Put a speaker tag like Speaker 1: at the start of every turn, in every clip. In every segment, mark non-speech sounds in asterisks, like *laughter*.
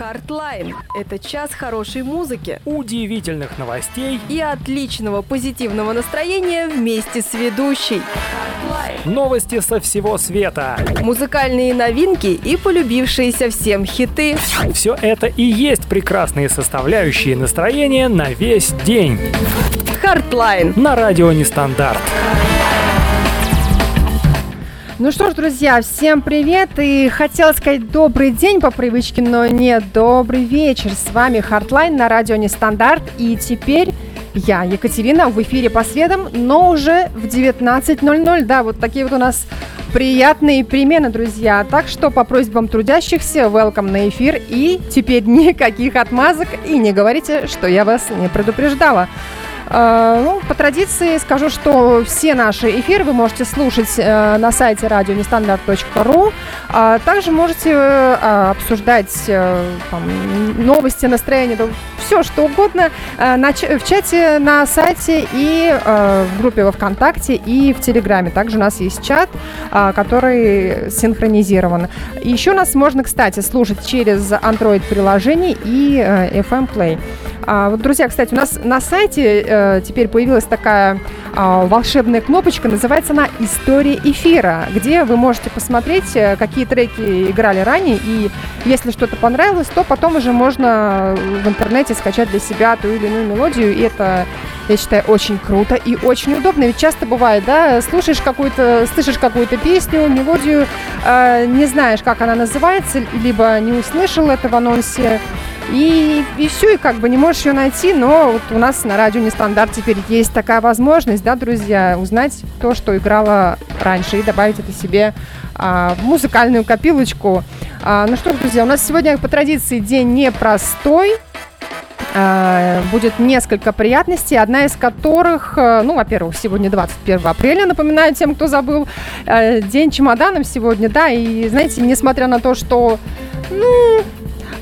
Speaker 1: Hardline – это час хорошей музыки
Speaker 2: удивительных новостей
Speaker 1: и отличного позитивного настроения вместе с ведущей.
Speaker 2: Новости со всего света.
Speaker 1: Музыкальные новинки и полюбившиеся всем хиты.
Speaker 2: Все это и есть прекрасные составляющие настроения на весь день.
Speaker 1: Hardline
Speaker 2: на радио Нестандарт.
Speaker 3: Ну что ж, друзья, всем привет и хотела сказать добрый день по привычке, но нет, добрый вечер. С вами Hardline на радио Нестандарт и теперь я, Екатерина, в эфире по средам, но уже в 19.00. Да, вот такие вот у нас приятные перемены, друзья. Так что по просьбам трудящихся, welcome на эфир. И теперь никаких отмазок. И не говорите, что я вас не предупреждала. Э, ну, по традиции скажу, что все наши эфиры вы можете слушать э, на сайте радионестандарт.ру. А также можете э, обсуждать там, новости, настроение, все что угодно в чате на сайте и в группе во ВКонтакте и в Телеграме. Также у нас есть чат, который синхронизирован. Еще нас можно, кстати, слушать через Android-приложение и FM Play. А, вот, друзья, кстати, у нас на сайте э, теперь появилась такая э, волшебная кнопочка, называется она «История эфира», где вы можете посмотреть, э, какие треки играли ранее, и если что-то понравилось, то потом уже можно в интернете скачать для себя ту или иную мелодию, и это я считаю, очень круто и очень удобно. Ведь часто бывает, да, слушаешь какую-то, слышишь какую-то песню, мелодию, э, не знаешь, как она называется, либо не услышал это в анонсе, и, и все, и как бы не можешь ее найти, но вот у нас на радио Нестандарт теперь есть такая возможность, да, друзья, узнать то, что играла раньше, и добавить это себе а, в музыкальную копилочку. А, ну что ж, друзья, у нас сегодня по традиции день непростой. А, будет несколько приятностей, одна из которых, э, ну, во-первых, сегодня 21 апреля, напоминаю тем, кто забыл, э, день чемоданом сегодня, да, и, знаете, несмотря на то, что, ну,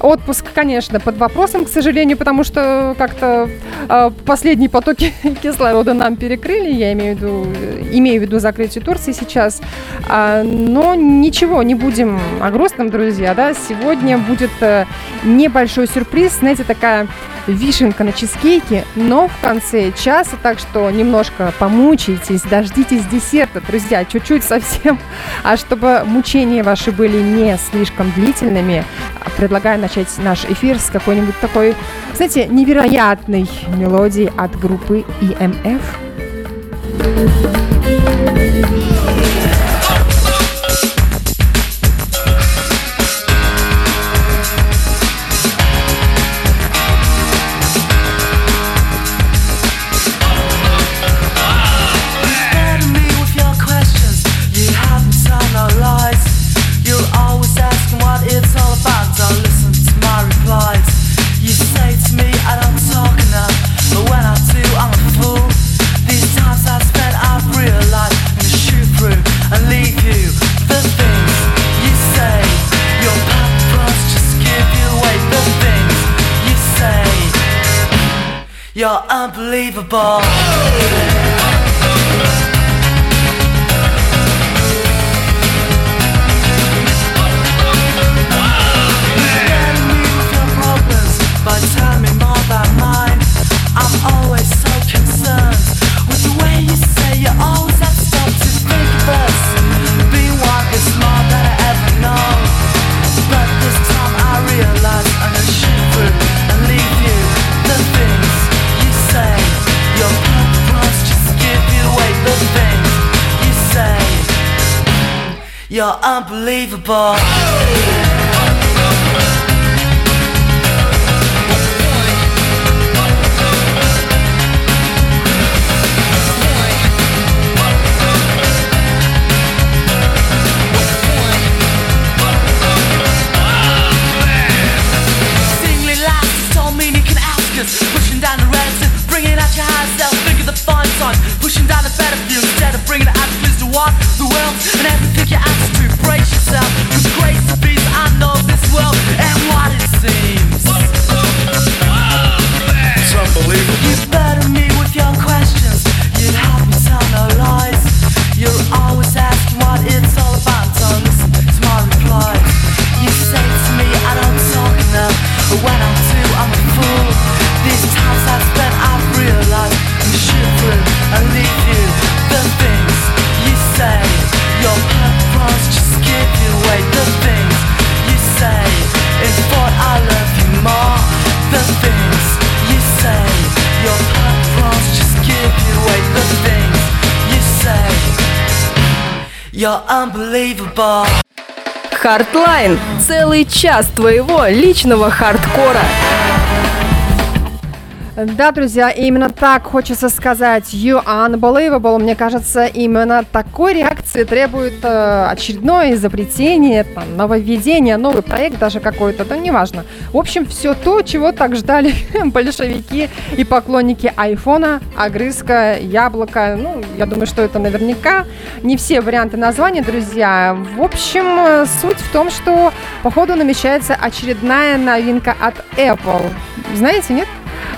Speaker 3: Отпуск, конечно, под вопросом, к сожалению, потому что как-то э, последние потоки *laughs* кислорода нам перекрыли, я имею в виду, имею в виду закрытие Турции сейчас. А, но ничего, не будем о грустном, друзья, да, сегодня будет э, небольшой сюрприз, знаете, такая вишенка на чизкейке, но в конце часа, так что немножко помучайтесь, дождитесь десерта, друзья, чуть-чуть совсем. А чтобы мучения ваши были не слишком длительными, предлагаю начать наш эфир с какой-нибудь такой, знаете, невероятной мелодии от группы EMF.
Speaker 4: Unbelievable. Unbelievable. You're unbelievable.
Speaker 1: Hardline – целый час твоего личного хардкора.
Speaker 3: Да, друзья, именно так хочется сказать. You unbelievable. Мне кажется, именно такой реакции требует э, очередное изобретение, там, нововведение, новый проект даже какой-то, да неважно. В общем, все то, чего так ждали *laughs* большевики и поклонники айфона, огрызка, яблоко. Ну, я думаю, что это наверняка не все варианты названия, друзья. В общем, суть в том, что походу намечается очередная новинка от Apple. Знаете, нет?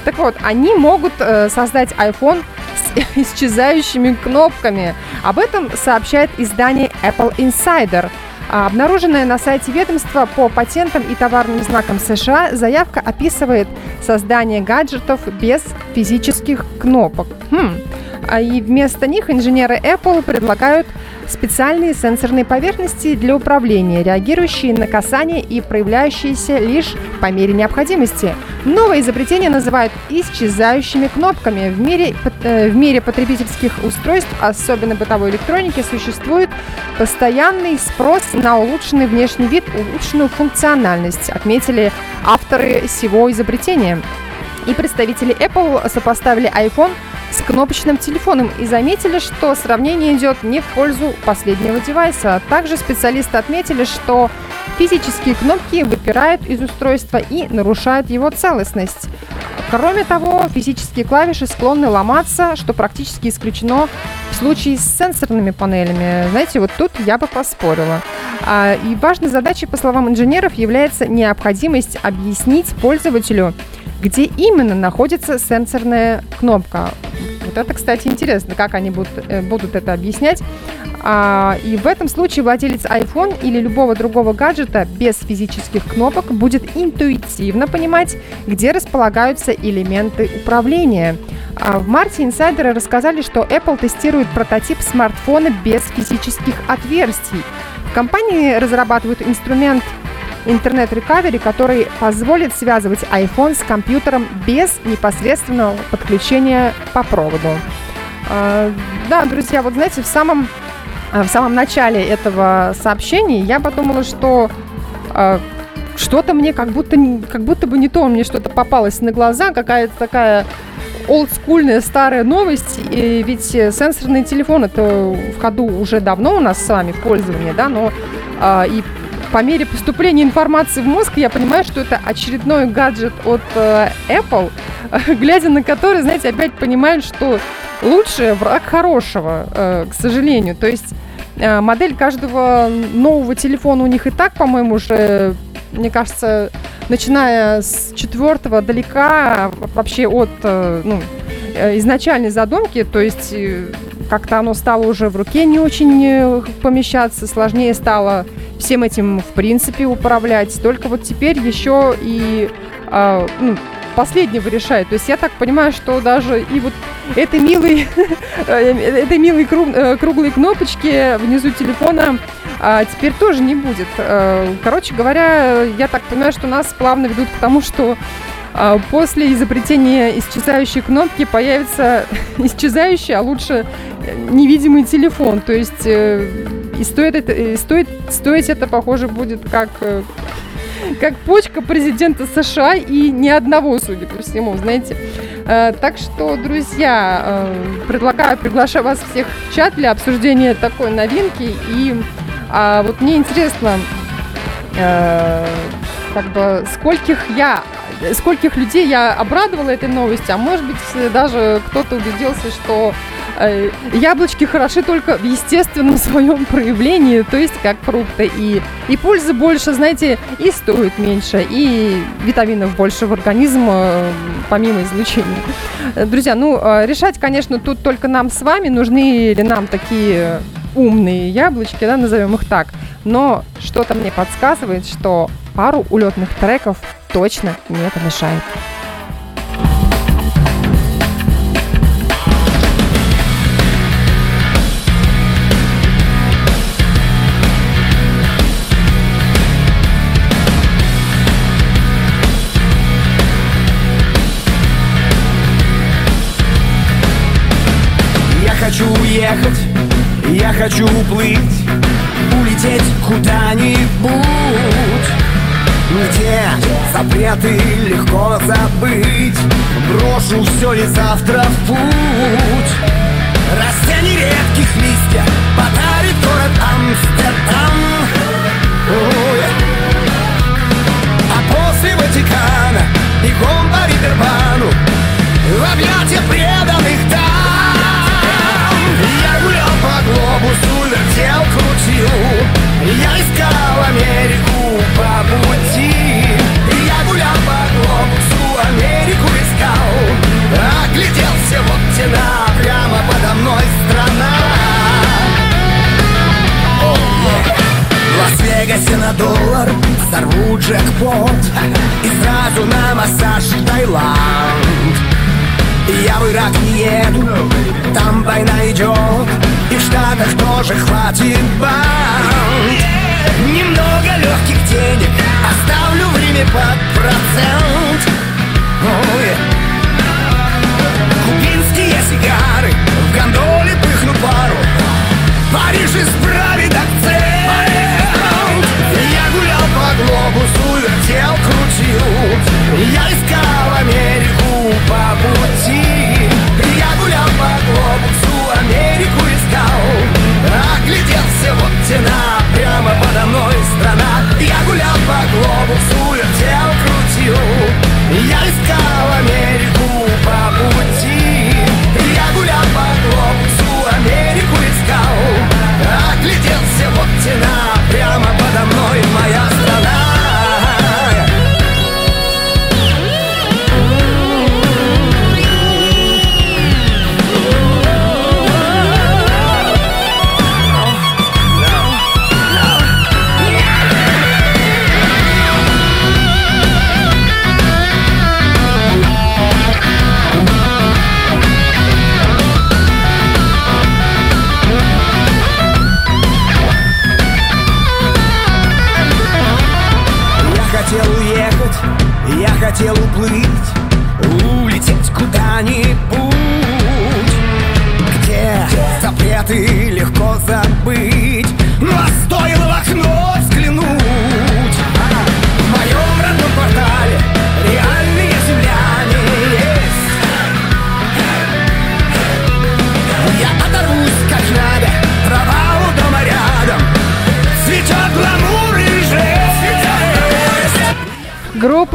Speaker 3: Так вот, они могут э, создать iPhone с *laughs* исчезающими кнопками. Об этом сообщает издание Apple Insider. А, обнаруженная на сайте ведомства по патентам и товарным знакам США, заявка описывает создание гаджетов без физических кнопок. Хм. А и вместо них инженеры Apple предлагают специальные сенсорные поверхности для управления, реагирующие на касание и проявляющиеся лишь по мере необходимости. Новое изобретение называют исчезающими кнопками. В мире, э, в мире потребительских устройств, особенно бытовой электроники, существует постоянный спрос на улучшенный внешний вид, улучшенную функциональность, отметили авторы всего изобретения. И представители Apple сопоставили iPhone с кнопочным телефоном и заметили, что сравнение идет не в пользу последнего девайса. Также специалисты отметили, что физические кнопки выпирают из устройства и нарушают его целостность. Кроме того, физические клавиши склонны ломаться, что практически исключено в случае с сенсорными панелями. Знаете, вот тут я бы поспорила. А, и важной задачей, по словам инженеров, является необходимость объяснить пользователю, где именно находится сенсорная кнопка. Вот это, кстати, интересно, как они будут, э, будут это объяснять. А, и в этом случае владелец iPhone или любого другого гаджета без физических кнопок будет интуитивно понимать, где располагаются элементы управления. А в марте инсайдеры рассказали, что Apple тестирует прототип смартфона без физических отверстий. В компании разрабатывают инструмент интернет рекавери, который позволит связывать iPhone с компьютером без непосредственного подключения по проводу. А, да, друзья, вот знаете, в самом, в самом начале этого сообщения я подумала, что а, что-то мне как будто, как будто бы не то, мне что-то попалось на глаза, какая-то такая олдскульная старая новость, и ведь сенсорные телефоны это в ходу уже давно у нас с вами в пользовании, да, но э, и по мере поступления информации в мозг я понимаю, что это очередной гаджет от э, Apple, *laughs* глядя на который, знаете, опять понимаю, что лучшее враг хорошего, э, к сожалению. То есть э, модель каждого нового телефона у них и так, по-моему, уже, мне кажется, начиная с четвертого далека вообще от ну, изначальной задумки, то есть как-то оно стало уже в руке не очень помещаться, сложнее стало всем этим, в принципе, управлять. Только вот теперь еще и э, ну, последнего решает. То есть я так понимаю, что даже и вот этой милой, *laughs* этой милой круглой кнопочки внизу телефона а, теперь тоже не будет. Короче говоря, я так понимаю, что нас плавно ведут к тому, что после изобретения исчезающей кнопки появится *laughs* исчезающий, а лучше невидимый телефон. То есть э, и стоит это, и стоит, стоить это, похоже, будет как, э, как почка президента США и ни одного, судя по всему, знаете. Э, так что, друзья, предлагаю, приглашаю вас всех в чат для обсуждения такой новинки. И а, вот мне интересно, как бы, скольких я скольких людей я обрадовала этой новостью, а может быть даже кто-то убедился, что э, яблочки хороши только в естественном *laughs* своем проявлении, то есть как фрукты. И, и пользы больше, знаете, и стоит меньше, и витаминов больше в организм, э, помимо излучения. Друзья, ну, э, решать, конечно, тут только нам с вами, нужны ли нам такие умные яблочки, да, назовем их так. Но что-то мне подсказывает, что пару улетных треков точно не помешает.
Speaker 5: Хочу уехать, я хочу уплыть запреты легко забыть. Брошу все и завтра в путь. Растения редких листья Подарит город Амстердам. Ой. А после Ватикана Бегом по Рибербану В объятия преданных дам. Я гулял по глобусу, вертел, крутил Я искал Америку Огляделся вот тена, прямо подо мной страна. В Лас-Вегасе на доллар Сорву джекпот И сразу на массаж в Таиланд. Я в Ирак не еду Там война идет И в Штатах тоже хватит банд. Немного легких денег Оставлю в Риме под процент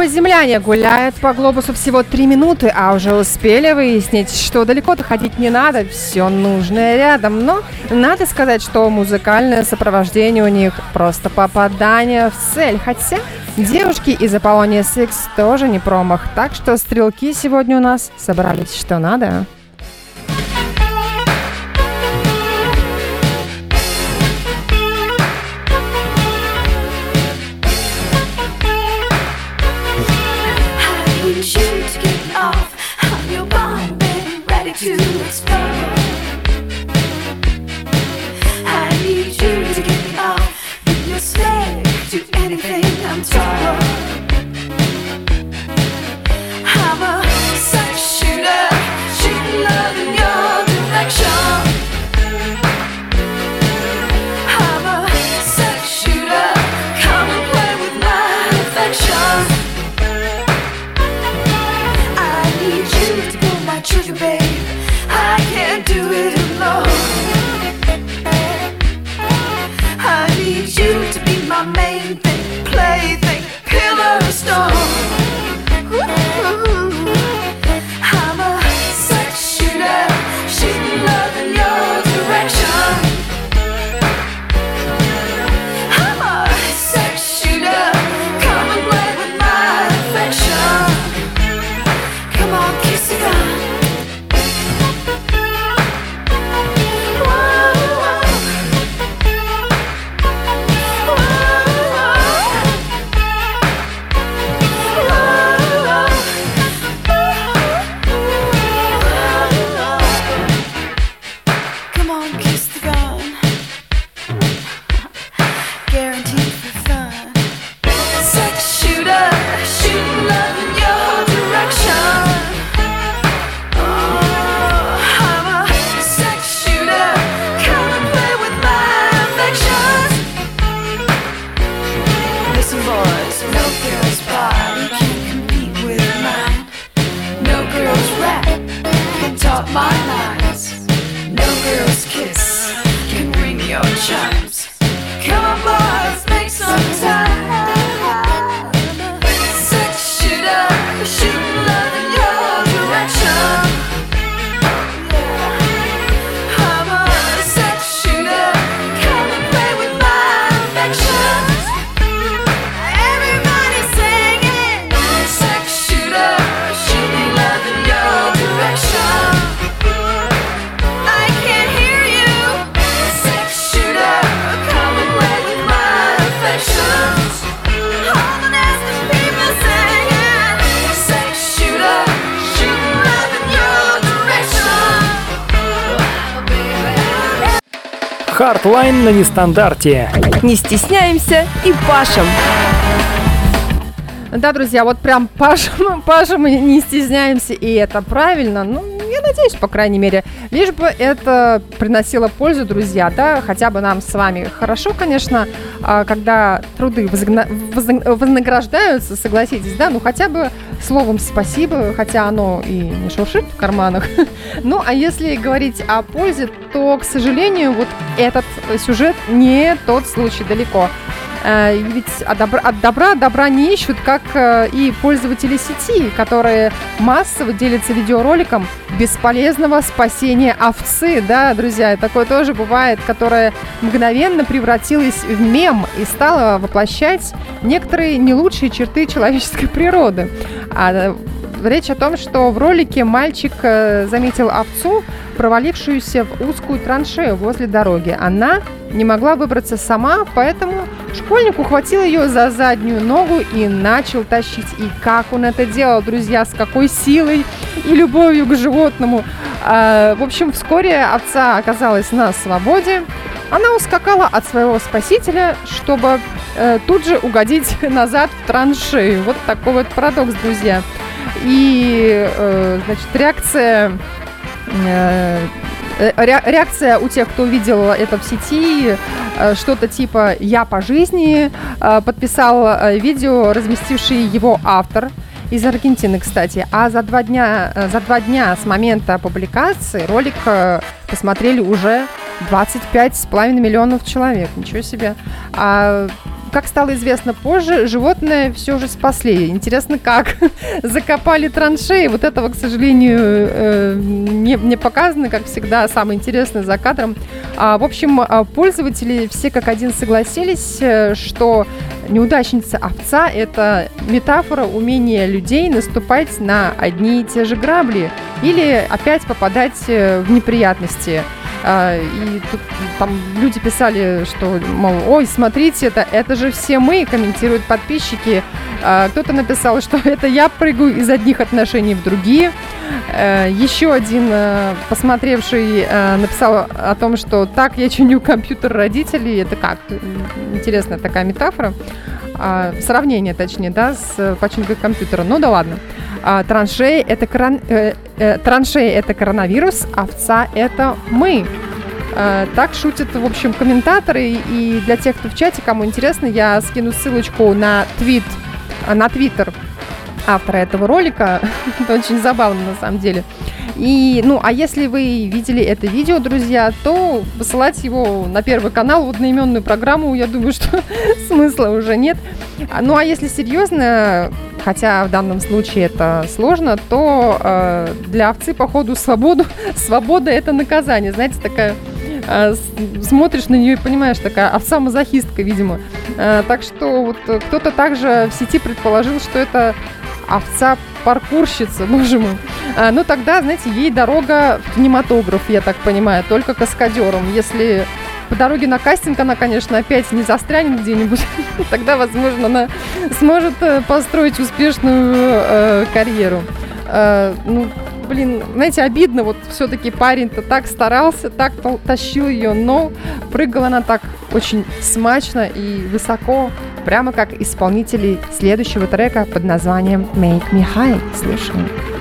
Speaker 5: «Земляне»
Speaker 6: гуляет по глобусу всего три минуты, а уже успели выяснить, что далеко-то ходить не надо, все нужное рядом. Но надо сказать, что музыкальное сопровождение у них просто попадание в цель. Хотя девушки из Аполлония Сикс тоже не промах, так что стрелки сегодня у нас собрались что надо.
Speaker 2: Нестандарте.
Speaker 1: Не стесняемся и пашем.
Speaker 3: Да, друзья, вот прям пашем, *laughs* пашем и не стесняемся, и это правильно. Ну, я надеюсь, по крайней мере, лишь бы это приносило пользу, друзья, да, хотя бы нам с вами хорошо, конечно, когда труды вознаграждаются, согласитесь, да, ну хотя бы словом спасибо, хотя оно и не шуршит в карманах. *laughs* Ну, а если говорить о пользе, то, к сожалению, вот этот сюжет не тот случай далеко. Э, Ведь от добра, от добра добра не ищут, как э, и пользователи сети, которые массово делятся видеороликом бесполезного спасения овцы, да, друзья, такое тоже бывает, которое мгновенно превратилось в мем и стало воплощать некоторые не лучшие черты человеческой природы. А э, Речь о том, что в ролике мальчик заметил овцу, провалившуюся в узкую траншею возле дороги. Она не могла выбраться сама, поэтому школьник ухватил ее за заднюю ногу и начал тащить. И как он это делал, друзья, с какой силой и любовью к животному. А, в общем, вскоре овца оказалась на свободе. Она ускакала от своего спасителя, чтобы э, тут же угодить *laughs* назад в траншею. Вот такой вот парадокс, друзья. И, э, значит, реакция э, реакция у тех, кто увидел это в сети, э, что-то типа «Я по жизни», э, подписал э, видео, разместивший его автор из Аргентины, кстати. А за два дня, э, за два дня с момента публикации ролик э, посмотрели уже 25,5 миллионов человек. Ничего себе. А как стало известно позже, животное все же спасли. Интересно, как *laughs* закопали траншеи. Вот этого, к сожалению, э, не, не показано, как всегда, самое интересное за кадром. А, в общем, а, пользователи все как один согласились, э, что неудачница овца – это метафора умения людей наступать на одни и те же грабли или опять попадать э, в неприятности. А, И тут там люди писали, что, мол, ой, смотрите, это, это же все мы, комментируют подписчики. А, Кто-то написал, что *laughs* это я прыгаю из одних отношений в другие. Э, Еще один э, посмотревший э, написал о том, что так я чиню компьютер родителей. Это как? Интересная такая метафора. А, Сравнение, точнее, да, с починкой компьютера. Ну да ладно. А, Траншеи это, корон- э, э, траншеи это коронавирус, овца это мы. Э, Так шутят, в общем, комментаторы. И для тех, кто в чате, кому интересно, я скину ссылочку на твит, э, на твиттер автора этого ролика. *laughs* Это очень забавно, на самом деле. И, ну, а если вы видели это видео, друзья, то посылать его на Первый канал в одноименную программу, я думаю, что *laughs* смысла уже нет. А, Ну, а если серьезно, хотя в данном случае это сложно, то э, для овцы, походу, свободу, *laughs* свобода – это наказание. Знаете, такая э, смотришь на нее и понимаешь, такая овца-мазохистка, видимо. Э, так что вот кто-то также в сети предположил, что это овца-паркурщица, *laughs* боже мой. А, ну тогда, знаете, ей дорога в кинематограф, я так понимаю, только каскадером. Если по дороге на кастинг она, конечно, опять не застрянет где-нибудь, *laughs* тогда, возможно, она сможет э, построить успешную э, карьеру. Э, ну, блин, знаете, обидно, вот все-таки парень-то так старался, так тащил ее, но прыгала она так очень смачно и высоко, прямо как исполнители следующего трека под названием Make Me High. Слушаем.
Speaker 7: Why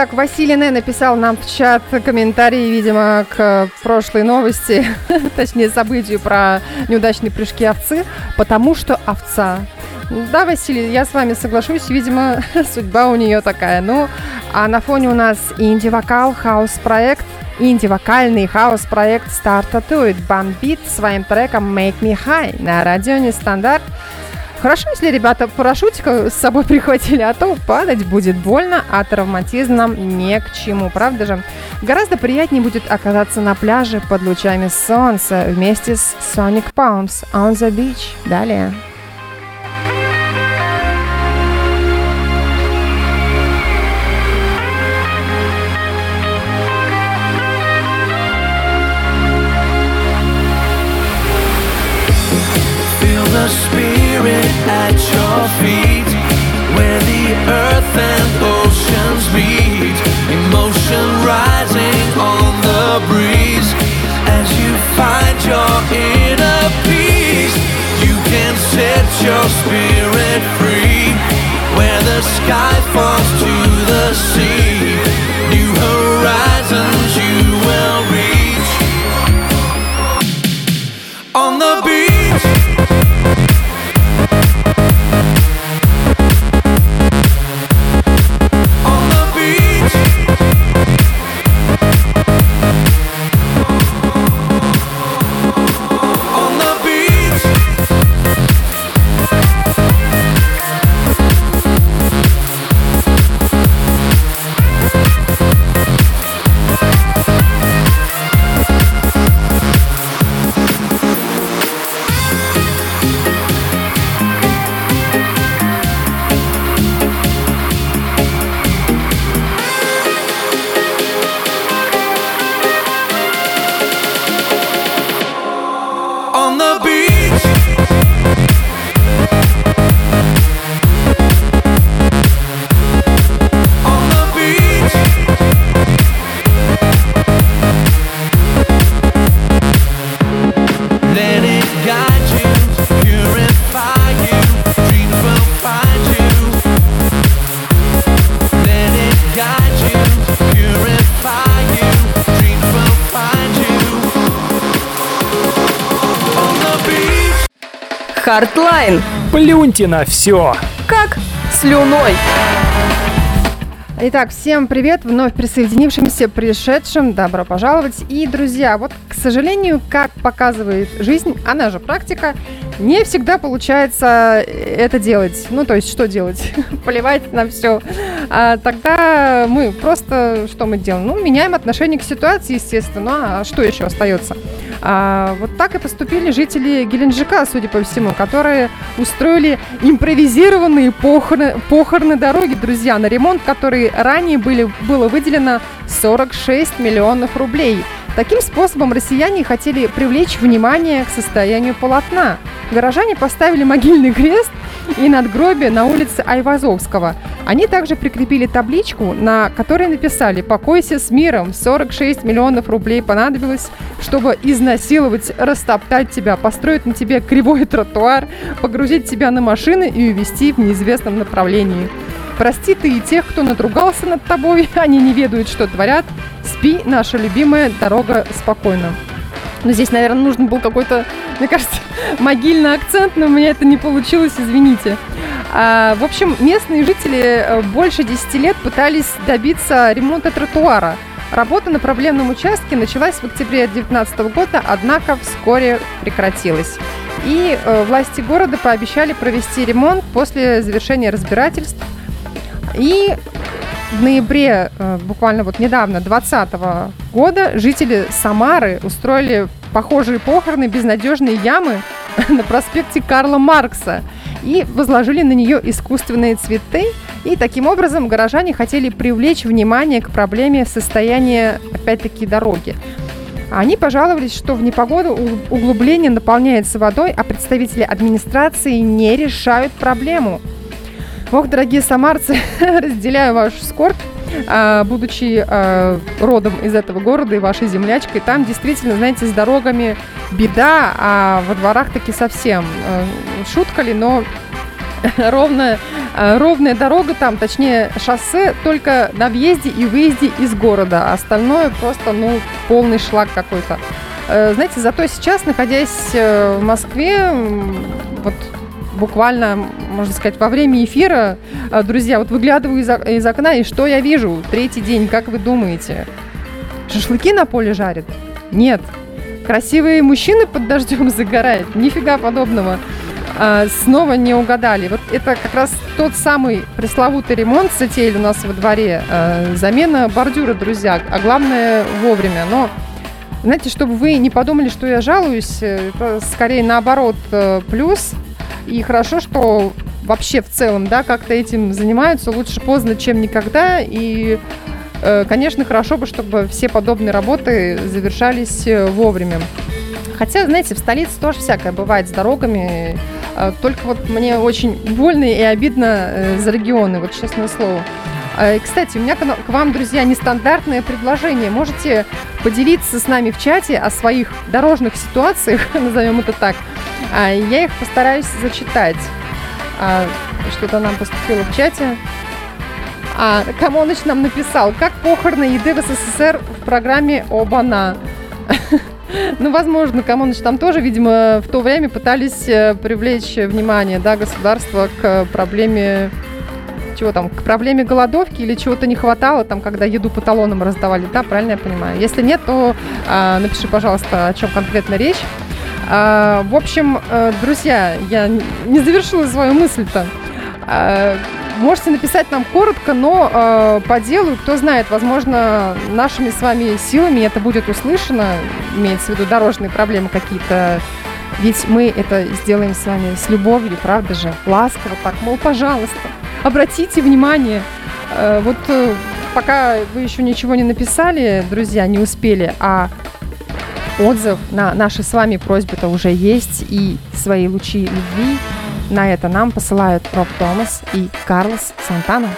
Speaker 3: Итак, Василий Н. написал нам в чат комментарий, видимо, к прошлой новости, *laughs* точнее, событию про неудачные прыжки овцы, потому что овца. Да, Василий, я с вами соглашусь, видимо, *laughs* судьба у нее такая. Ну, а на фоне у нас инди-вокал, хаос-проект, инди-вокальный хаос-проект Tattooed Bambit своим треком Make Me High на радио Нестандарт. Хорошо, если ребята парашютика с собой *laughs* прихватили, а то падать будет больно, а травматизм нам не к чему, правда же? Гораздо приятнее будет оказаться на пляже под лучами солнца вместе с Sonic Palms on the Beach. Далее.
Speaker 4: At your feet Where the earth and oceans meet Emotion rising on the breeze. As you find your inner peace You can set your spirit free. Where the sky falls to the sea New horizons
Speaker 2: На все.
Speaker 1: Как? Слюной.
Speaker 3: Итак, всем привет, вновь присоединившимся, пришедшим, добро пожаловать. И, друзья, вот, к сожалению, как показывает жизнь, она же практика, не всегда получается это делать. Ну, то есть, что делать? *laughs* Поливать на все. А тогда мы просто, что мы делаем? Ну, меняем отношение к ситуации, естественно. А что еще остается? А, вот так и поступили жители Геленджика, судя по всему, которые устроили импровизированные похороны, похороны дороги, друзья, на ремонт, который ранее были, было выделено 46 миллионов рублей. Таким способом россияне хотели привлечь внимание к состоянию полотна. Горожане поставили могильный крест и надгробие на улице Айвазовского. Они также прикрепили табличку, на которой написали «Покойся с миром, 46 миллионов рублей понадобилось, чтобы изнасиловать, растоптать тебя, построить на тебе кривой тротуар, погрузить тебя на машины и увезти в неизвестном направлении». Прости ты и тех, кто надругался над тобой, *laughs* они не ведают, что творят. Спи, наша любимая дорога спокойно. Ну, здесь, наверное, нужен был какой-то, мне кажется, *laughs* могильный акцент, но у меня это не получилось, извините. А, в общем, местные жители э, больше 10 лет пытались добиться ремонта тротуара. Работа на проблемном участке началась в октябре 2019 года, однако вскоре прекратилась. И э, власти города пообещали провести ремонт после завершения разбирательств. И в ноябре, э, буквально вот недавно, 2020 года, жители Самары устроили похожие похороны, безнадежные ямы *laughs* на проспекте Карла Маркса и возложили на нее искусственные цветы. И таким образом горожане хотели привлечь внимание к проблеме состояния, опять-таки, дороги. Они пожаловались, что в непогоду углубление наполняется водой, а представители администрации не решают проблему. Ох, дорогие самарцы, *laughs* разделяю вашу скорбь. А, будучи а, родом из этого города и вашей землячкой, там действительно, знаете, с дорогами беда, а во дворах таки совсем. Э, Шутка ли, но *laughs* ровная, э, ровная дорога там, точнее шоссе только на въезде и выезде из города. А остальное просто, ну, полный шлак какой-то. Э, Знаете, зато сейчас, находясь в Москве, вот буквально, можно сказать, во время эфира, э, друзья, вот выглядываю из, из окна, и что я вижу? Третий день, как вы думаете? Шашлыки на поле жарят? Нет. Красивые мужчины под дождем *laughs* загорают? Нифига подобного. А, снова не угадали. Вот это как раз тот самый пресловутый ремонт затеяли у нас во дворе. А, замена бордюра, друзья. А главное вовремя. Но знаете, чтобы вы не подумали, что я жалуюсь, э, это скорее наоборот плюс. И хорошо, что вообще в целом, да, как-то этим занимаются. Лучше поздно, чем никогда. И, э, конечно, хорошо бы, чтобы все подобные работы завершались э, вовремя. Хотя, знаете, в столице тоже всякое бывает с дорогами. Э, Только вот мне очень больно и обидно за регионы, вот честное слово. Э, и, Кстати, у меня к вам, друзья, нестандартное предложение. Можете поделиться с нами в чате о своих дорожных ситуациях, *laughs* назовем это так. А, Я их постараюсь зачитать. А, Что-то нам поступило в чате. А, Камоныч нам написал, как похороны еды в СССР в программе «Обана». *laughs* Ну, возможно, Камоныч там тоже, видимо, в то время пытались э, привлечь внимание да, государства к проблеме чего там, к проблеме голодовки или чего-то не хватало, там, когда еду по талонам раздавали, да, правильно я понимаю? Если нет, то а, напиши, пожалуйста, о чем конкретно речь. А, в общем, э, друзья, я не завершила свою мысль-то. А, Можете написать нам коротко, но э, по делу, кто знает, возможно, нашими с вами силами это будет услышано, имеется в виду дорожные проблемы какие-то. Ведь мы это сделаем с вами с любовью, правда же? Ласково так, мол, пожалуйста, обратите внимание. Э, вот э, пока вы еще ничего не написали, друзья, не успели, а отзыв на наши с вами просьбы-то уже есть, и свои лучи любви на это нам посылают Роб Томас и Карлос Сантана.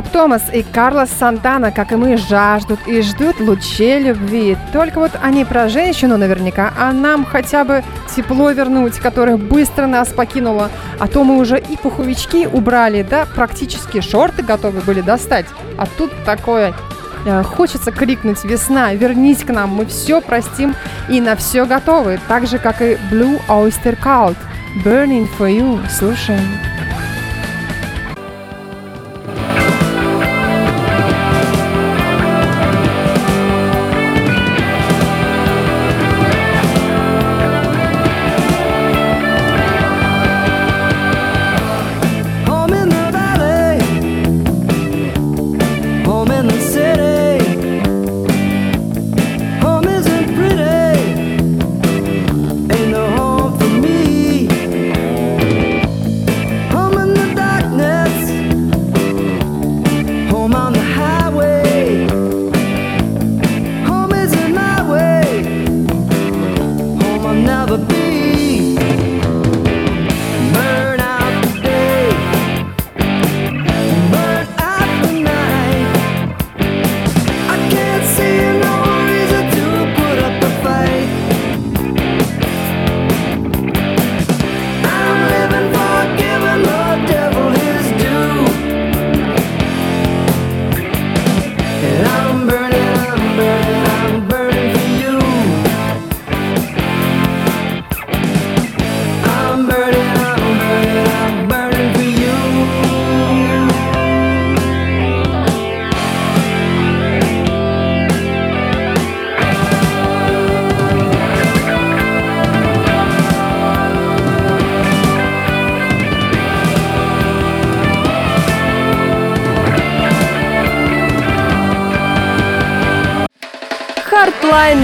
Speaker 3: Роб Томас и Карлос Сантана, как и мы, жаждут и ждут лучей любви. Только вот они про женщину наверняка, а нам хотя бы тепло вернуть, которое быстро нас покинуло. А то мы уже и пуховички убрали, да, практически шорты готовы были достать. А тут такое э, хочется крикнуть «Весна, вернись к нам, мы все простим и на все готовы», так же, как и Blue Oyster Cult «Burning for You». Слушаем.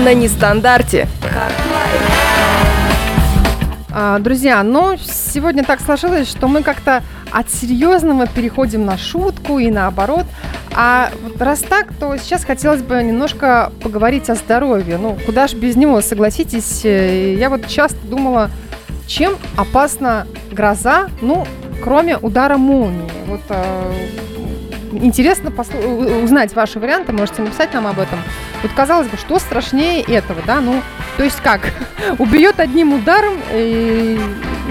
Speaker 1: На нестандарте.
Speaker 3: А, Друзья, ну, сегодня так сложилось, что мы как-то от серьезного переходим на шутку и наоборот. А вот раз так, то сейчас хотелось бы немножко поговорить о здоровье. Ну, куда ж без него, согласитесь. Э, Я вот часто думала, чем опасна гроза, ну, кроме удара молнии. Вот э, интересно послу- узнать ваши варианты, можете написать нам об этом. Вот казалось бы, что страшнее этого, да? Ну, то есть как? *laughs* Убьет одним ударом, и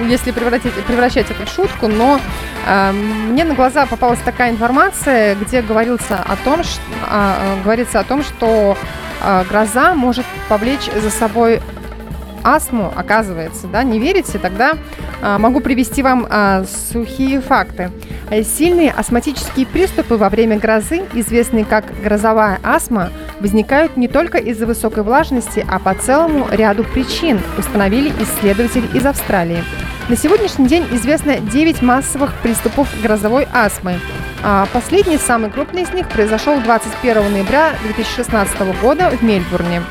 Speaker 3: если превратить, превращать это в шутку, но э, мне на глаза попалась такая информация, где говорился о том, ш- а, э, говорится о том, что э, гроза может повлечь за собой астму, оказывается, да, не верите, тогда а, могу привести вам а, сухие факты. Э, Сильные астматические приступы во время грозы, известные как грозовая астма, возникают не только из-за высокой влажности, а по целому ряду причин, установили исследователи из Австралии. На сегодняшний день известно 9 массовых приступов грозовой астмы. А Последний, самый крупный из них, произошел 21 ноября 2016 года в Мельбурне.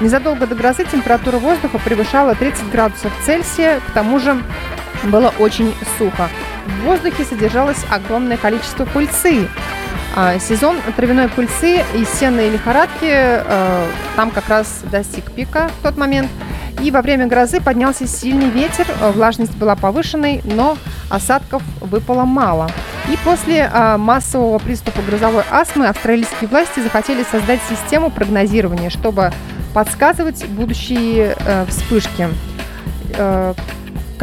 Speaker 3: Незадолго до грозы температура воздуха превышала 30 градусов Цельсия, к тому же было очень сухо. В воздухе содержалось огромное количество пыльцы. А, Сезон травяной пыльцы и сенной лихорадки э, там как раз достиг пика в тот момент. И во время грозы поднялся сильный ветер, э, влажность была повышенной, но осадков выпало мало. И после а, массового приступа грозовой астмы австралийские власти захотели создать систему прогнозирования, чтобы подсказывать будущие э, вспышки.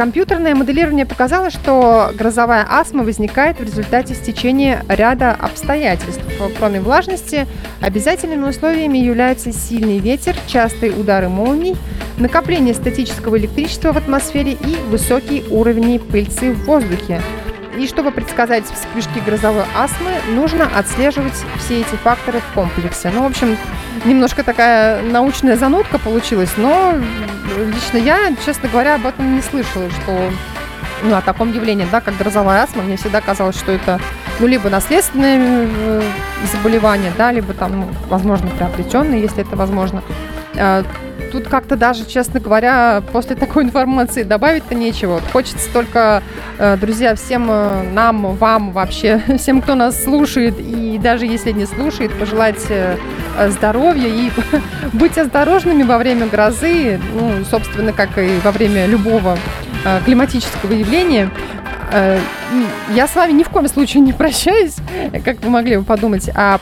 Speaker 3: Компьютерное моделирование показало, что грозовая астма возникает в результате стечения ряда обстоятельств. Кроме влажности, обязательными условиями являются сильный ветер, частые удары молний, накопление статического электричества в атмосфере и высокий уровень пыльцы в воздухе. И чтобы предсказать вспышки грозовой астмы, нужно отслеживать все эти факторы в комплексе. Ну, в общем, немножко такая научная занудка получилась, но лично я, честно говоря, об этом не слышала, что ну, о таком явлении, да, как грозовая астма. Мне всегда казалось, что это ну, либо наследственное э, заболевание, да, либо там, ну, возможно, приобретенное, если это возможно. Тут как-то даже, честно говоря, после такой информации добавить-то нечего. Хочется только, э, друзья, всем э, нам, вам вообще, *laughs* всем, кто нас слушает, и даже если не слушает, пожелать э, здоровья и *laughs* быть осторожными во время грозы, ну, собственно, как и во время любого климатического явления. Я с вами ни в коем случае не прощаюсь, *laughs* как вы могли бы подумать, а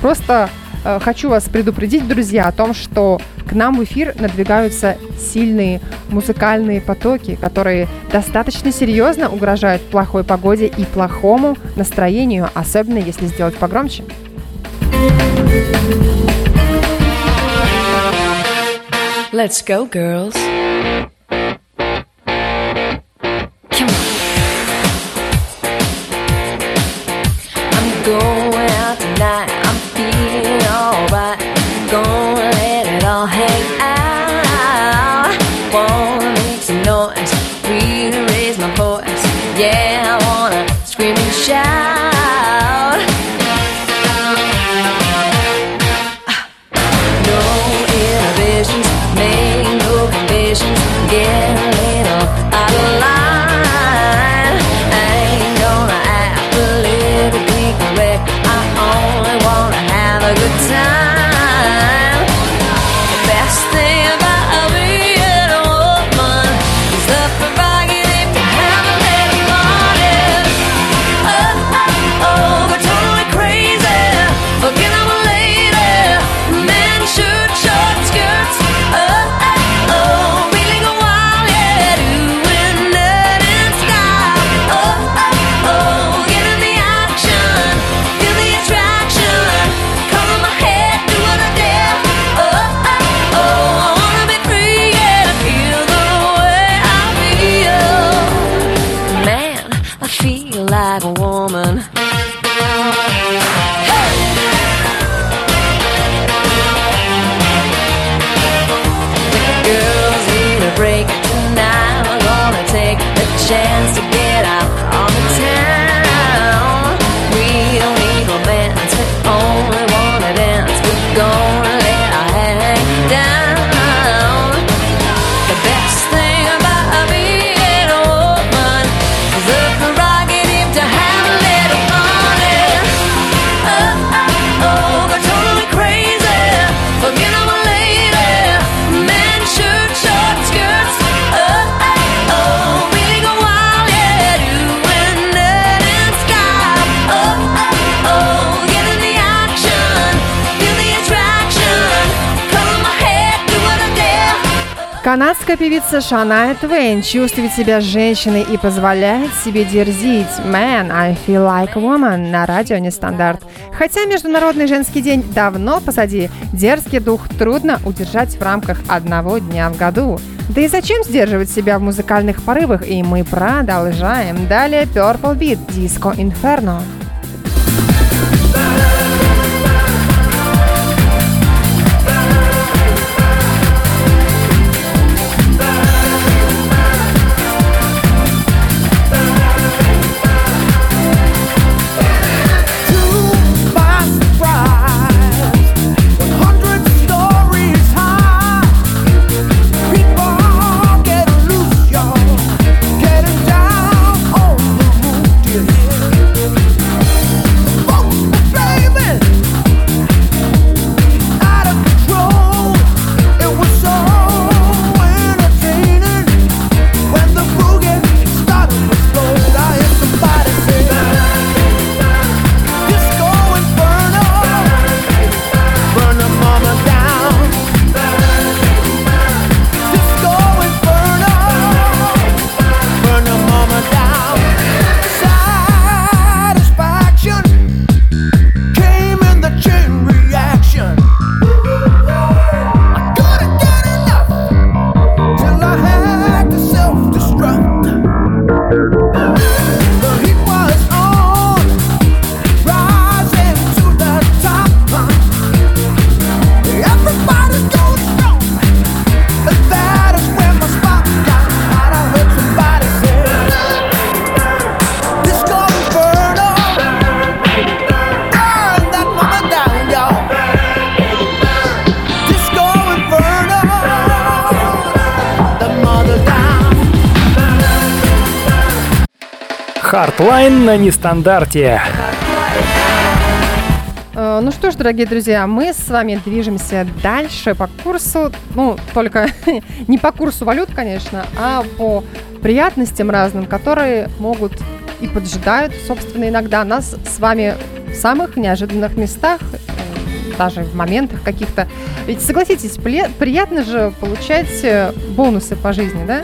Speaker 3: просто Э, хочу вас предупредить, друзья, о том, что к нам в эфир надвигаются сильные музыкальные потоки, которые достаточно серьезно угрожают плохой погоде и плохому настроению, особенно если сделать погромче.
Speaker 8: Let's go, girls. chance
Speaker 3: Канадская певица Шаная Твейн чувствует себя женщиной и позволяет себе дерзить. Man, I feel like woman на радио Нестандарт. Хотя Международный женский день давно позади, дерзкий дух трудно удержать в рамках одного дня в году. Да и зачем сдерживать себя в музыкальных порывах? И мы продолжаем. Далее Purple Beat, Disco Inferno.
Speaker 2: на нестандарте.
Speaker 3: Э, ну что ж, дорогие друзья, мы с вами движемся дальше по курсу. Ну, только *laughs* не по курсу валют, конечно, а по приятностям разным, которые могут и поджидают, собственно, иногда нас с вами в самых неожиданных местах, э, даже в моментах каких-то. Ведь согласитесь, приятно же получать э, бонусы по жизни, да?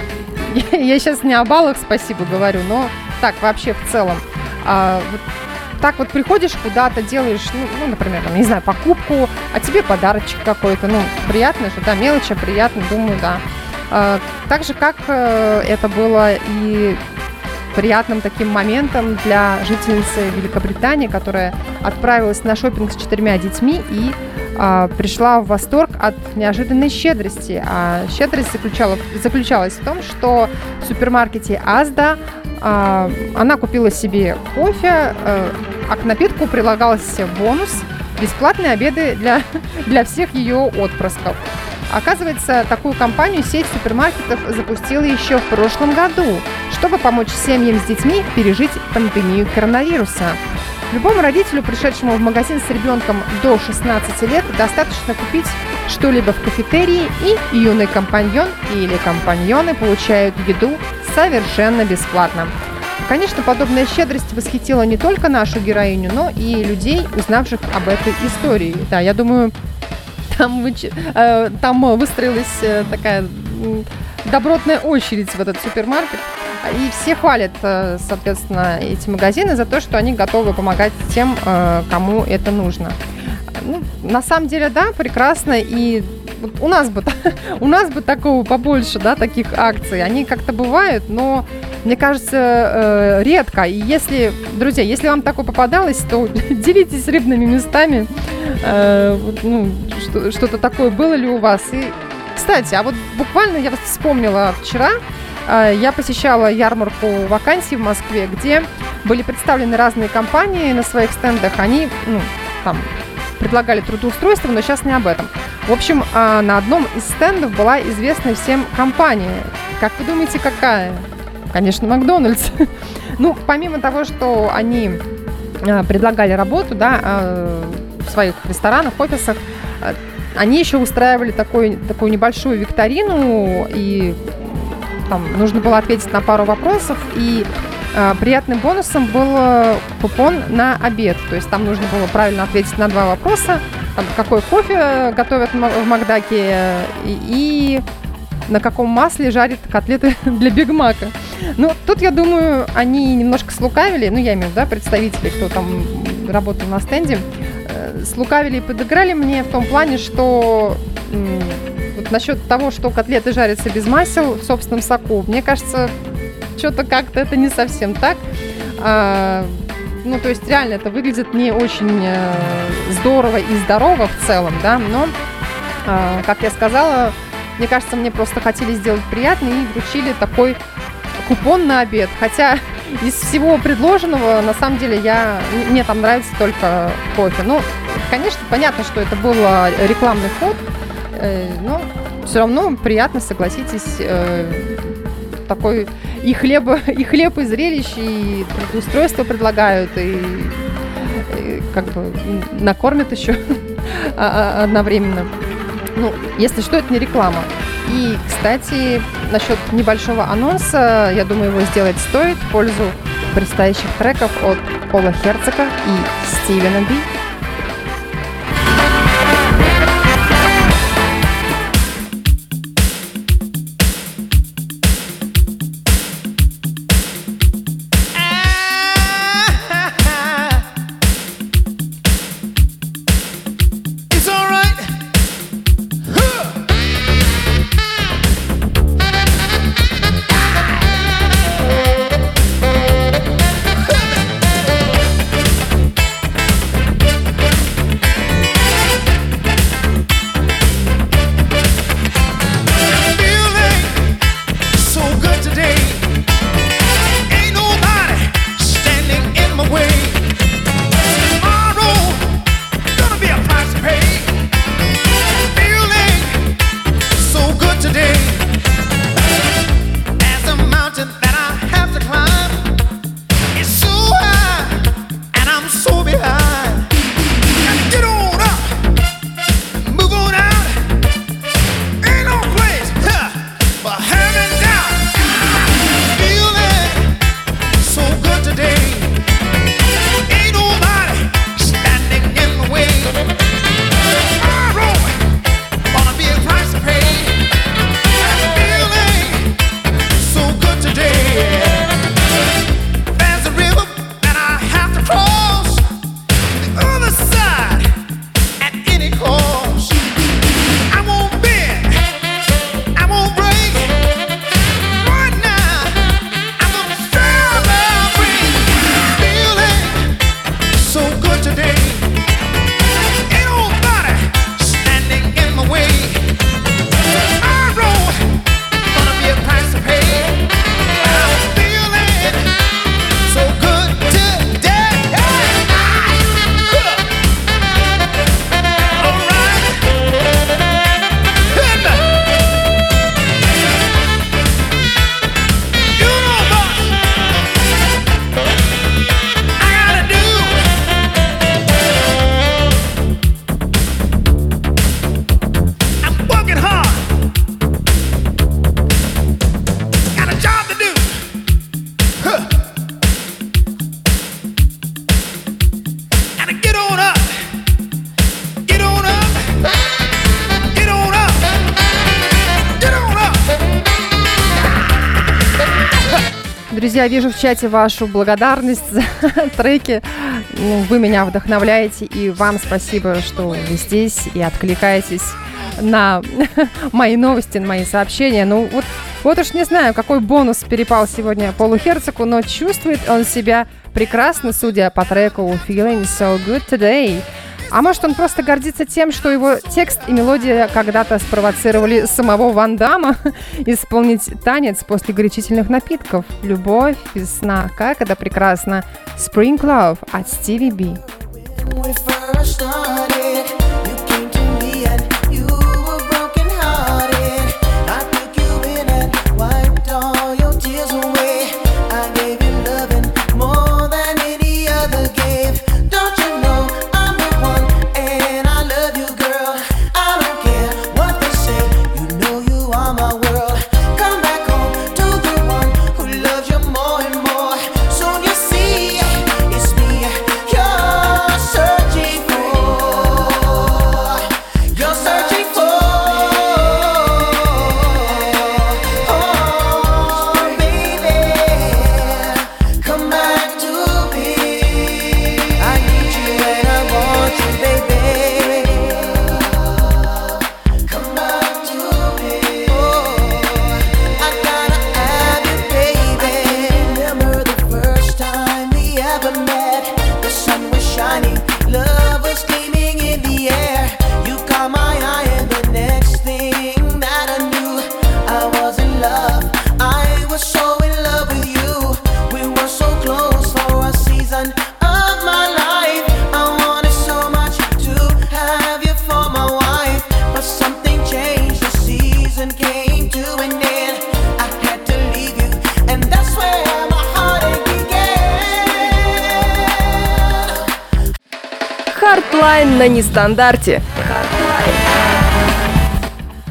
Speaker 3: *laughs* Я сейчас не о баллах спасибо говорю, но так вообще в целом – а, вот так вот приходишь куда-то, делаешь, ну, ну например, там, не знаю, покупку, а тебе подарочек какой-то, ну, приятно же, да, мелочи приятно, думаю, да. А, так же, как э, это было и приятным таким моментом для жительницы Великобритании, которая отправилась на шопинг с четырьмя детьми и а, пришла в восторг от неожиданной щедрости. А щедрость заключала, заключалась в том, что в супермаркете Азда а, она купила себе кофе, э, а к напитку прилагался бонус бесплатные обеды для, *laughs* для всех ее отпрысков. Оказывается, такую кампанию сеть супермаркетов запустила еще в прошлом году, чтобы помочь семьям с детьми пережить пандемию коронавируса. Любому родителю, пришедшему в магазин с ребенком до 16 лет, достаточно купить что-либо в кафетерии, и юный компаньон или компаньоны получают еду совершенно бесплатно. Конечно, подобная щедрость восхитила не только нашу героиню, но и людей, узнавших об этой истории. Да, я думаю, там, э, там выстроилась э, такая добротная очередь в этот супермаркет. И все хвалят, э, соответственно, эти магазины за то, что они готовы помогать тем, э, кому это нужно. Ну, на самом деле, да, прекрасно. И вот у нас бы, *laughs* у нас бы такого побольше, да, таких акций. Они как-то бывают, но мне кажется, э, редко. И если, друзья, если вам такое попадалось, то *laughs* делитесь рыбными местами. Ну, что- что-то такое было ли у вас? И, кстати, а вот буквально я вспомнила вчера, я посещала ярмарку вакансий в Москве, где были представлены разные компании на своих стендах. Они, ну, там, предлагали трудоустройство, но сейчас не об этом. В общем, а, на одном из стендов была известная всем компания. Как вы думаете, какая? Конечно, Макдональдс. *laughs* Ну, помимо того, что они а, предлагали работу, да, в своих ресторанах, офисах, они еще устраивали такой, такую небольшую викторину, и там нужно было ответить на пару вопросов, и а, приятным бонусом был э, купон на обед. То есть там нужно было правильно ответить на два вопроса. Там, какой кофе готовят в Ма- в Макдаке э, и, и на каком масле жарят котлеты *laughs* для Бигмака. Ну, тут, я думаю, они немножко слукавили, ну, я имею в виду, да, представители, кто там работал на стенде, э, слукавили и подыграли мне в том плане, что вот насчет того, что котлеты жарятся без масел в собственном соку, мне кажется, что-то как-то это не совсем так. А, ну, то есть реально это выглядит не очень э, здорово и здорово в целом, да, но, а, как я сказала, мне кажется, мне просто хотели сделать приятно и вручили такой купон на обед. Хотя из всего предложенного, на самом деле, я, мне там нравится только кофе. Ну, конечно, понятно, что это был э, рекламный ход, но все равно приятно, согласитесь, э, такой и хлеба, *laughs* и хлеб, и зрелищ, и устройство предлагают, и, и как бы накормят еще *laughs* а- а- одновременно. Ну, если что, это не реклама. И, кстати, насчет небольшого анонса, я думаю, его сделать стоит в пользу предстоящих треков от Пола Херцога и Стивена Би. Друзья, вижу в чате вашу благодарность за *laughs* треки. Ну, вы меня вдохновляете, и вам спасибо, что вы здесь и откликаетесь на *laughs* мои новости, на мои сообщения. Ну, вот, вот уж не знаю, какой бонус перепал сегодня Полу Херцогу, но чувствует он себя прекрасно, судя по треку «Feeling so good today». А может, он просто гордится тем, что его текст и мелодия когда-то спровоцировали самого Ван Дамма *laughs* исполнить танец после горячительных напитков. Любовь, весна, как это прекрасно. Spring Love от B.
Speaker 7: When we first started,
Speaker 1: на нестандарте.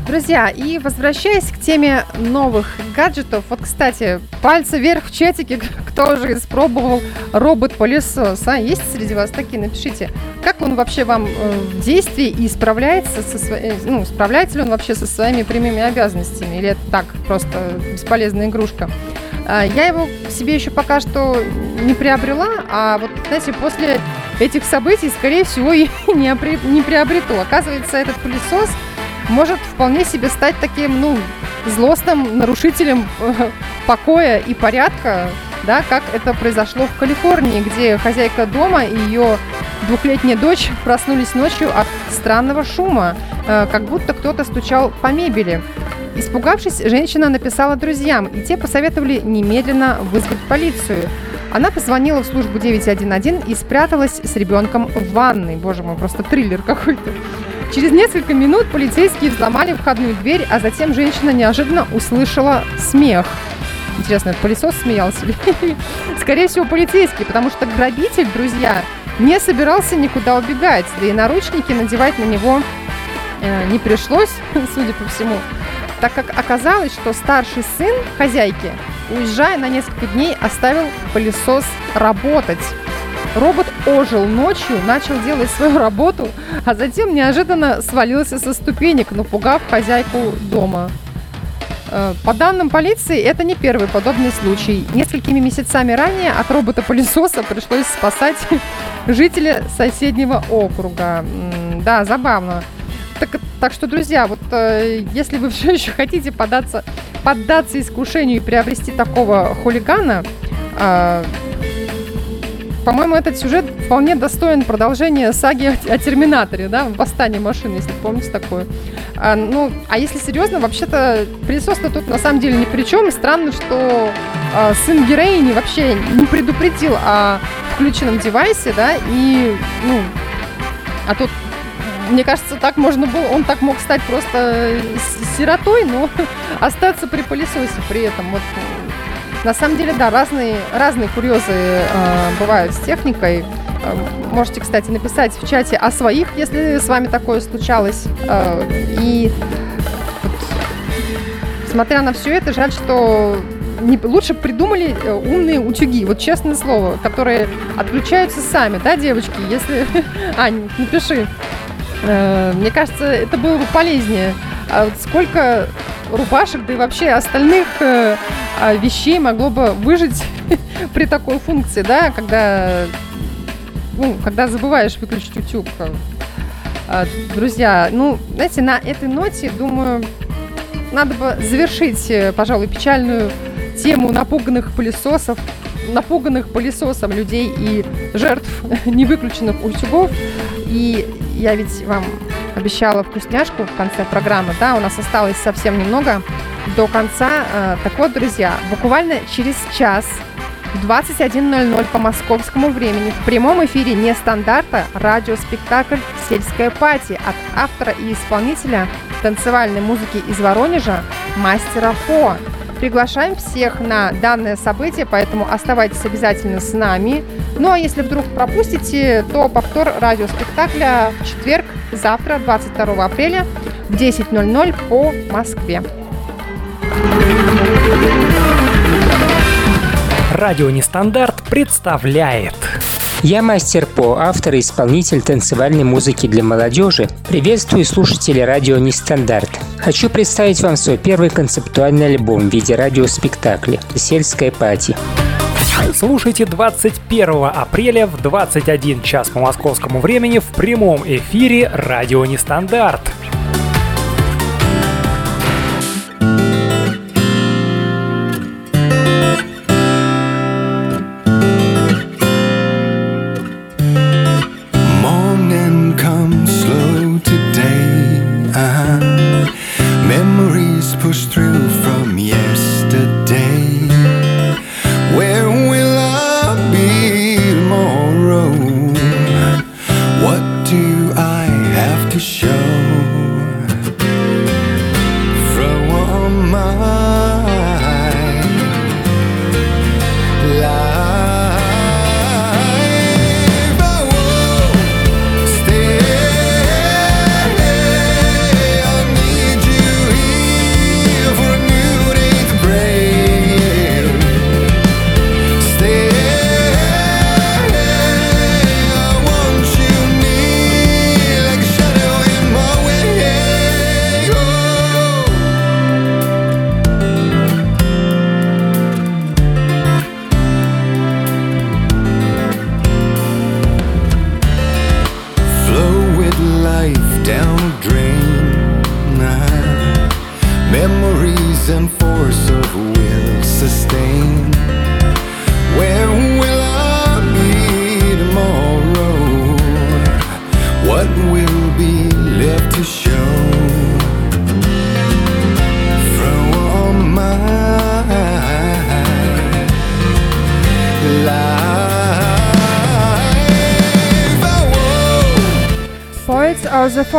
Speaker 3: Друзья, и возвращаясь к теме новых гаджетов, вот, кстати, пальцы вверх в чатике, *laughs* кто же испробовал робот-пылесос, а? Есть среди вас такие? Напишите, как он вообще вам э, в действии и справляется со своей, ну, справляется ли он вообще со своими прямыми обязанностями, или это так, просто бесполезная игрушка? А, Я его себе еще пока что не приобрела, а вот, знаете, после этих событий, скорее всего, *laughs* и не, опри- не приобрету. Оказывается, этот пылесос может вполне себе стать таким, ну, злостным нарушителем э, покоя и порядка, да, как это произошло в Калифорнии, где хозяйка дома и ее двухлетняя дочь проснулись ночью от странного шума, э, как будто кто-то стучал по мебели. Испугавшись, женщина написала друзьям, и те посоветовали немедленно вызвать полицию. Она позвонила в службу 911 и спряталась с ребенком в ванной. Боже мой, просто триллер какой-то. Через несколько минут полицейские взломали входную дверь, а затем женщина неожиданно услышала смех. Интересно, это пылесос смеялся или... Скорее всего, полицейский, потому что грабитель, друзья, не собирался никуда убегать, да и наручники надевать на него э, не пришлось, *laughs* судя по всему, так как оказалось, что старший сын хозяйки, уезжая на несколько дней, оставил пылесос работать. Робот ожил ночью, начал делать свою работу, а затем неожиданно свалился со ступенек, напугав хозяйку дома. Э, По данным полиции, это не первый подобный случай. Несколькими месяцами ранее от робота-пылесоса пришлось спасать *laughs* жителя соседнего округа. Да, забавно. Так, так что, друзья, вот э, если вы *laughs* все еще хотите податься, поддаться искушению и приобрести такого хулигана, э, по-моему, этот сюжет вполне достоин продолжения саги о, о Терминаторе, да, «Восстание машины», если помните такое. А, ну, а если серьезно, вообще-то пылесос-то тут на самом деле ни при чем. Странно, что а, сын героини вообще не предупредил о включенном девайсе, да, и, ну, а тут мне кажется, так можно было, он так мог стать просто с- сиротой, но *laughs* остаться при пылесосе при этом. Вот, на самом деле, да, разные, разные курьезы э, бывают с техникой. Э, Можете, кстати, написать в чате о своих, если с вами такое случалось. Э, И смотря на все это, жаль, что не, лучше придумали э, умные утюги, вот честное слово, которые отключаются сами, да, девочки? Если... *laughs* Ань, напиши. Э, Мне кажется, это было бы полезнее. А вот сколько рубашек, да и вообще остальных э, а, вещей могло бы выжить *laughs* при такой функции, да, когда, ну, когда забываешь выключить утюг. А, Друзья, ну, знаете, на этой ноте, думаю, надо бы завершить, э, пожалуй, печальную тему напуганных пылесосов, напуганных пылесосом людей и жертв *laughs* невыключенных утюгов. И я ведь вам обещала вкусняшку в конце программы, да, у нас осталось совсем немного до конца. Э, Так вот, друзья, буквально через час в 21.00 по московскому времени в прямом эфире нестандарта радиоспектакль «Сельская пати» от автора и исполнителя танцевальной музыки из Воронежа мастера Фо. Приглашаем всех на данное событие, поэтому оставайтесь обязательно с нами. Ну а если вдруг пропустите, то повтор радиоспектакля в четверг, завтра, 22 апреля в 10.00 по Москве.
Speaker 5: Радио Нестандарт представляет
Speaker 9: Я мастер По, автор и исполнитель танцевальной музыки для молодежи. Приветствую слушателей радио Нестандарт. Хочу представить вам свой первый концептуальный альбом в виде радиоспектакля «Сельская пати».
Speaker 5: Слушайте 21 апреля в 21 час по московскому времени в прямом эфире Радио Нестандарт.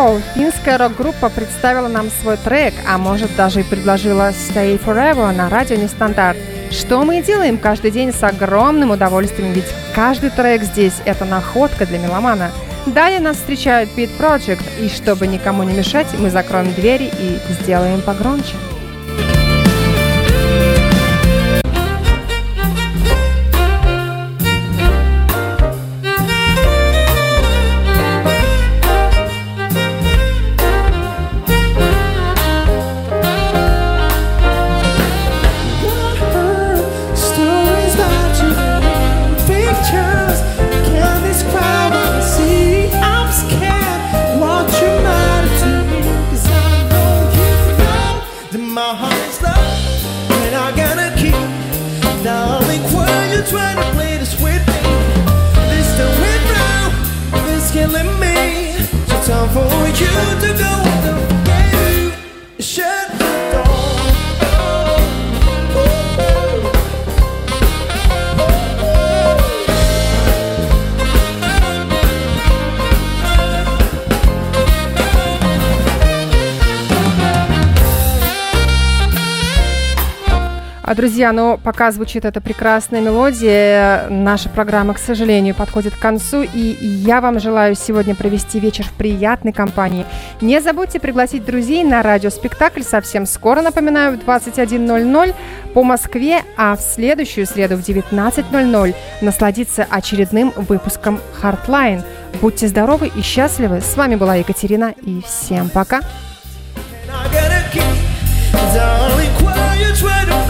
Speaker 3: Fall. Финская рок-группа представила нам свой трек, а может даже и предложила Stay Forever на радио Нестандарт. Что мы и делаем каждый день с огромным удовольствием, ведь каждый трек здесь – это находка для меломана. Далее нас встречают Beat Project, и чтобы никому не мешать, мы закроем двери и сделаем погромче.
Speaker 10: Killing me. Time for you to
Speaker 3: друзья, ну, пока звучит эта прекрасная мелодия, наша программа, к сожалению, подходит к концу, и я вам желаю сегодня провести вечер в приятной компании. Не забудьте пригласить друзей на радиоспектакль совсем скоро, напоминаю, в 21.00 по Москве, а в следующую среду в 19.00 насладиться очередным выпуском Hardline. Будьте здоровы и счастливы. С вами была Екатерина, и всем пока.
Speaker 10: Darling, quiet, try to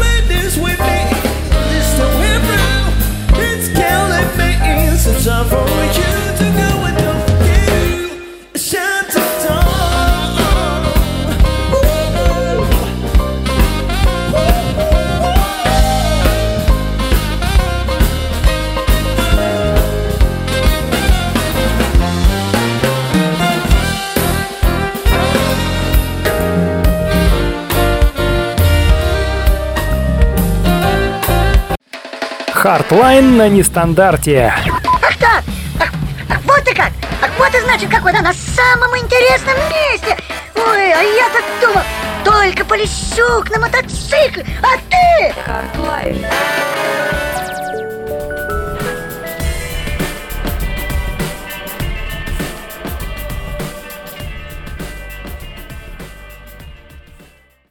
Speaker 2: Хардлайн на нестандарте.
Speaker 11: Так! Ах, ах, вот и как! Ах, вот и значит, как она на самом интересном месте! Ой, а я так думал, только полещук на мотоцикле, а ты...